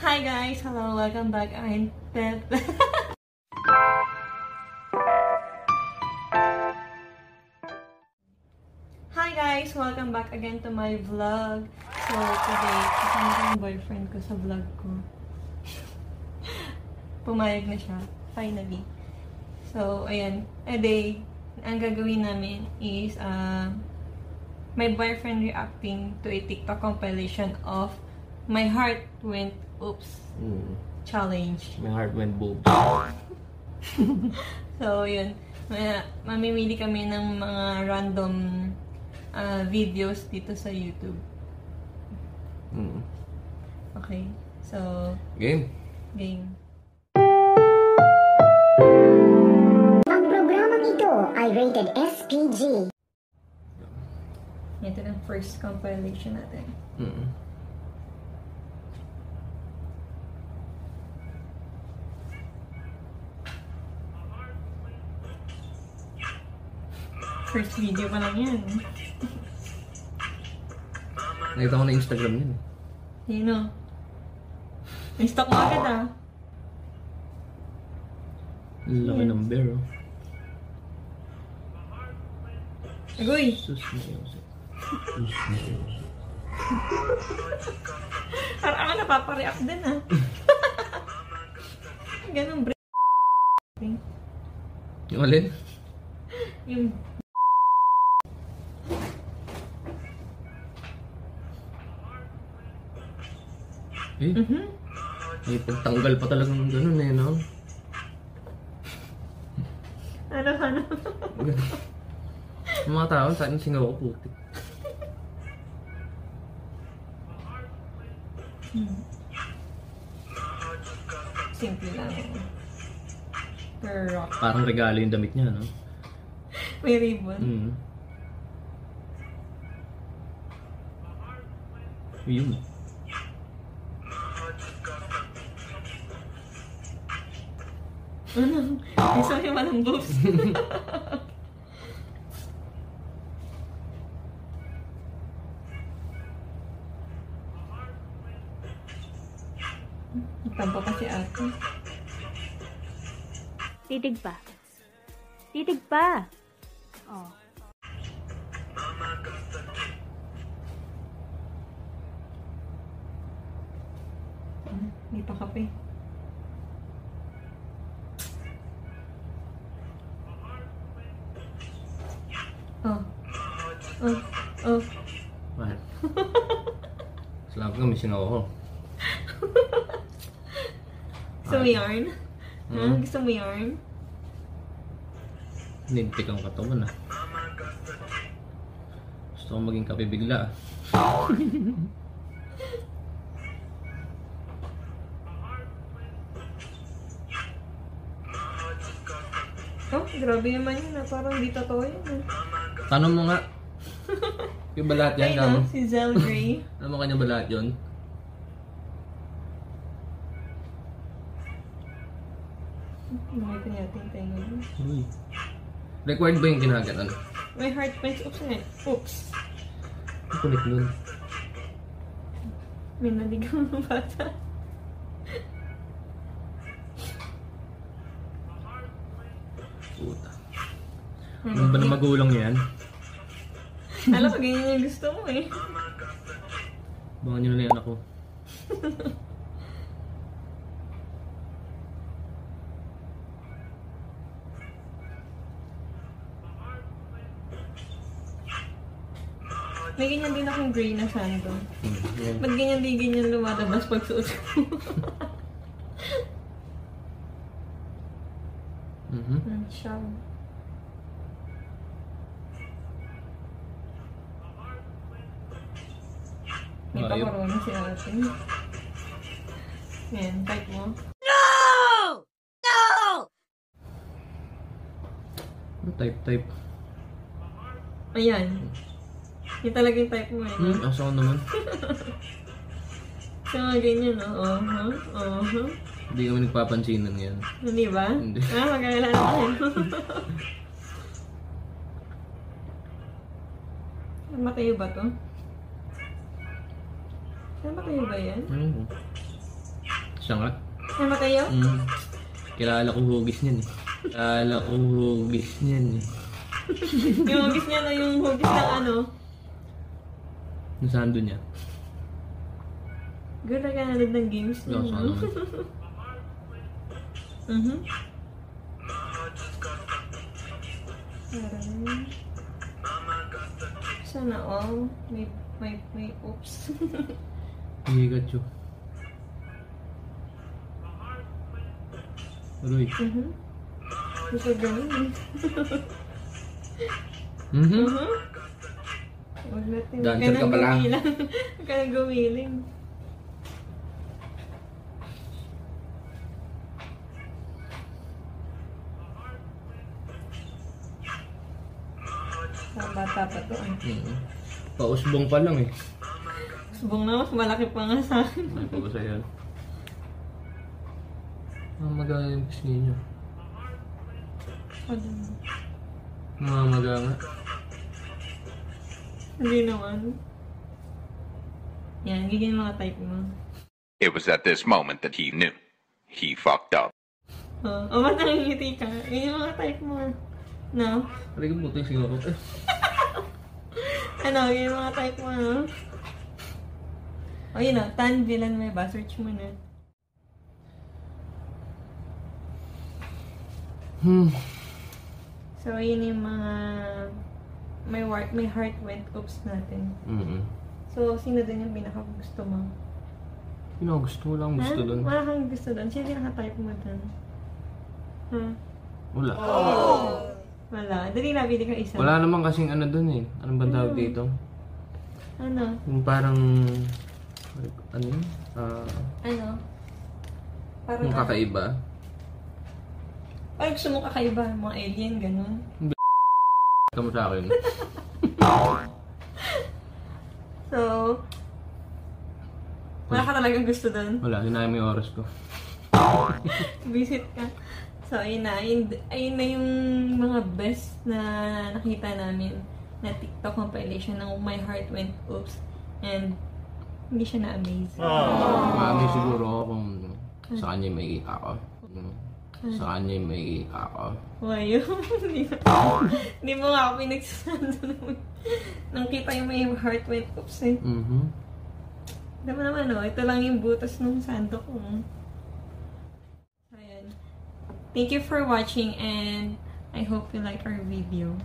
Hi guys! Hello, welcome back. I'm Pep. Hi guys! Welcome back again to my vlog. So today, kasama ko yung boyfriend ko sa vlog ko. Pumayag na siya. Finally. So, ayan. A day, ang gagawin namin is, uh, my boyfriend reacting to a TikTok compilation of My Heart Went Oops Mm. Challenge. My heart went boom. So, yun. Ma- mamimili kami ng mga random uh, videos dito sa YouTube. Mm. Okay? So, Game. game. Ang programang ito ay rated SPG. Ito ang first compilation natin. Mm. First video pa lang yan. Nakita ko na Instagram yun. eh. Yun o. May stock mo agad ah. Ang laki ng bear, oh. Agoy! Sus, Diyos. Sus, Diyos. Parang ako napapareact din ah. Ganun bre. Yung alin? Yung Eh, mhm. may pagtanggal pa talagang ganun eh, no? Ano, ano? Yung mga tao, sa akin singaw ko puti. Simple lang. Pero. Parang regalo yung damit niya, no? May ribbon. Mm. Yun. Ano? Gusto niya walang pa. Titig pa. Oh. Hindi pa kape. Oh. Oh. Oh. Mahal. Salamat ka, may singaw ko. Gusto mo yarn? Ha? Hmm? Gusto mo yarn? Nintik ang katawan, ah. Gusto ko maging kape bigla, ah. Oh, grabe naman yun ah. Parang di totoo yun ah. Tanong mo nga. Yung ba lahat yan? Ay Tama? no, si Zell Grey. Alam mo kanya ba lahat yun? Nakita niya ating tenga yun. Uy. Required ba yung kinaganan? My heart went oops eh. Oops. Ang kulit nun. May naligaw ng bata. Puta. Ano ba na magulang yan? Alam ko, ganyan yung gusto mo eh. Baka nyo na yung anak ko. May ganyan din akong gray na sando. Hmm. Ba't ganyan din ganyan lumalabas pag suot ko? Mhm. Hmm, siya. May Ayun. pa-corona si ate. Yan, type mo. Ano type type? Ayan. Yung talaga yung type mo eh. no? Hmm, asa ko naman. Sa mga ganyan, no? Oh, huh? Oh, huh? Hindi kami nagpapansinan ngayon. Hindi ba? Hindi. Ah, mag-alala tayo. Tama kayo ba to? Tama kayo ba yan? Ano? Siya nga. Namatay yun? Mm. Kilala ko hugis niyan eh. Kilala ko hugis niyan eh. yung hugis niya na yung hugis ng ano. Nasaan doon niya? Good na nanonood ng games niya. Yung Parang... Sana all. May, may, may, oops. Pikachu. Aroy. Mhm. Gusto ganun eh. Mhm. Mhm. Huwag natin. Huwag Dancer ka pala. Huwag ka nang gumiling. Sa bata pa to. ah. Mhm. Pausbong pa lang eh. Subong na, mas malaki pa nga sa akin. Ay, pa ba sa'yo? Mamaga yung pisngi niyo. Ano? Mamaga nga. Hindi naman. Yan, giging mga type mo. It was at this moment that he knew. He fucked up. Oh, oh ba't nangingiti ka? Yun yung mga type mo. No? Ko buti siguro. Ano, yun yung mga type mo, no? O yun o, tan, villain may ba? Search mo na. Hmm. So, yun yung mga may, war- may heart went oops natin. Mhm. So, sino din yung pinaka gusto mo? Sino gusto? Wala akong gusto doon. Wala kang gusto doon. Sino yung pinaka-type mo doon? Ha? Wala. Wala. Dali na, bili ka isa. Wala naman kasing ano doon eh. Anong ba tawag dito? Ano? Yung parang... Ano yun? Ah, Ano? Parang, yung kakaiba. Parang gusto mo kakaiba, mga alien, ganun. Ito mo sa akin. So, wala ka talagang gusto doon. Wala, hinayang mo yung oras ko. Visit ka. So, ayun na. Ayun, ayun na yung mga best na nakita namin na TikTok compilation ng My Heart Went Oops. And, hindi siya na-amaze. Mami siguro ako kung sa kanya may ako. Ano, Sa kanya may ako. Why yun? Hindi mo- Hindi mo nga ako pinagsasando naman. Nang kita yung may heart went oops eh. Mhm. Diba naman oh, ito lang yung butas ng sando ko. Thank you for watching and I hope you like our video.